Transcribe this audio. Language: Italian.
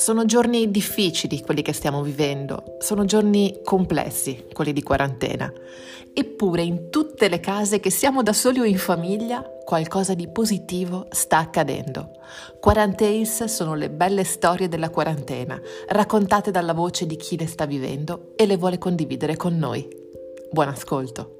Sono giorni difficili quelli che stiamo vivendo, sono giorni complessi quelli di quarantena. Eppure in tutte le case che siamo da soli o in famiglia, qualcosa di positivo sta accadendo. Quarantales sono le belle storie della quarantena, raccontate dalla voce di chi le sta vivendo e le vuole condividere con noi. Buon ascolto.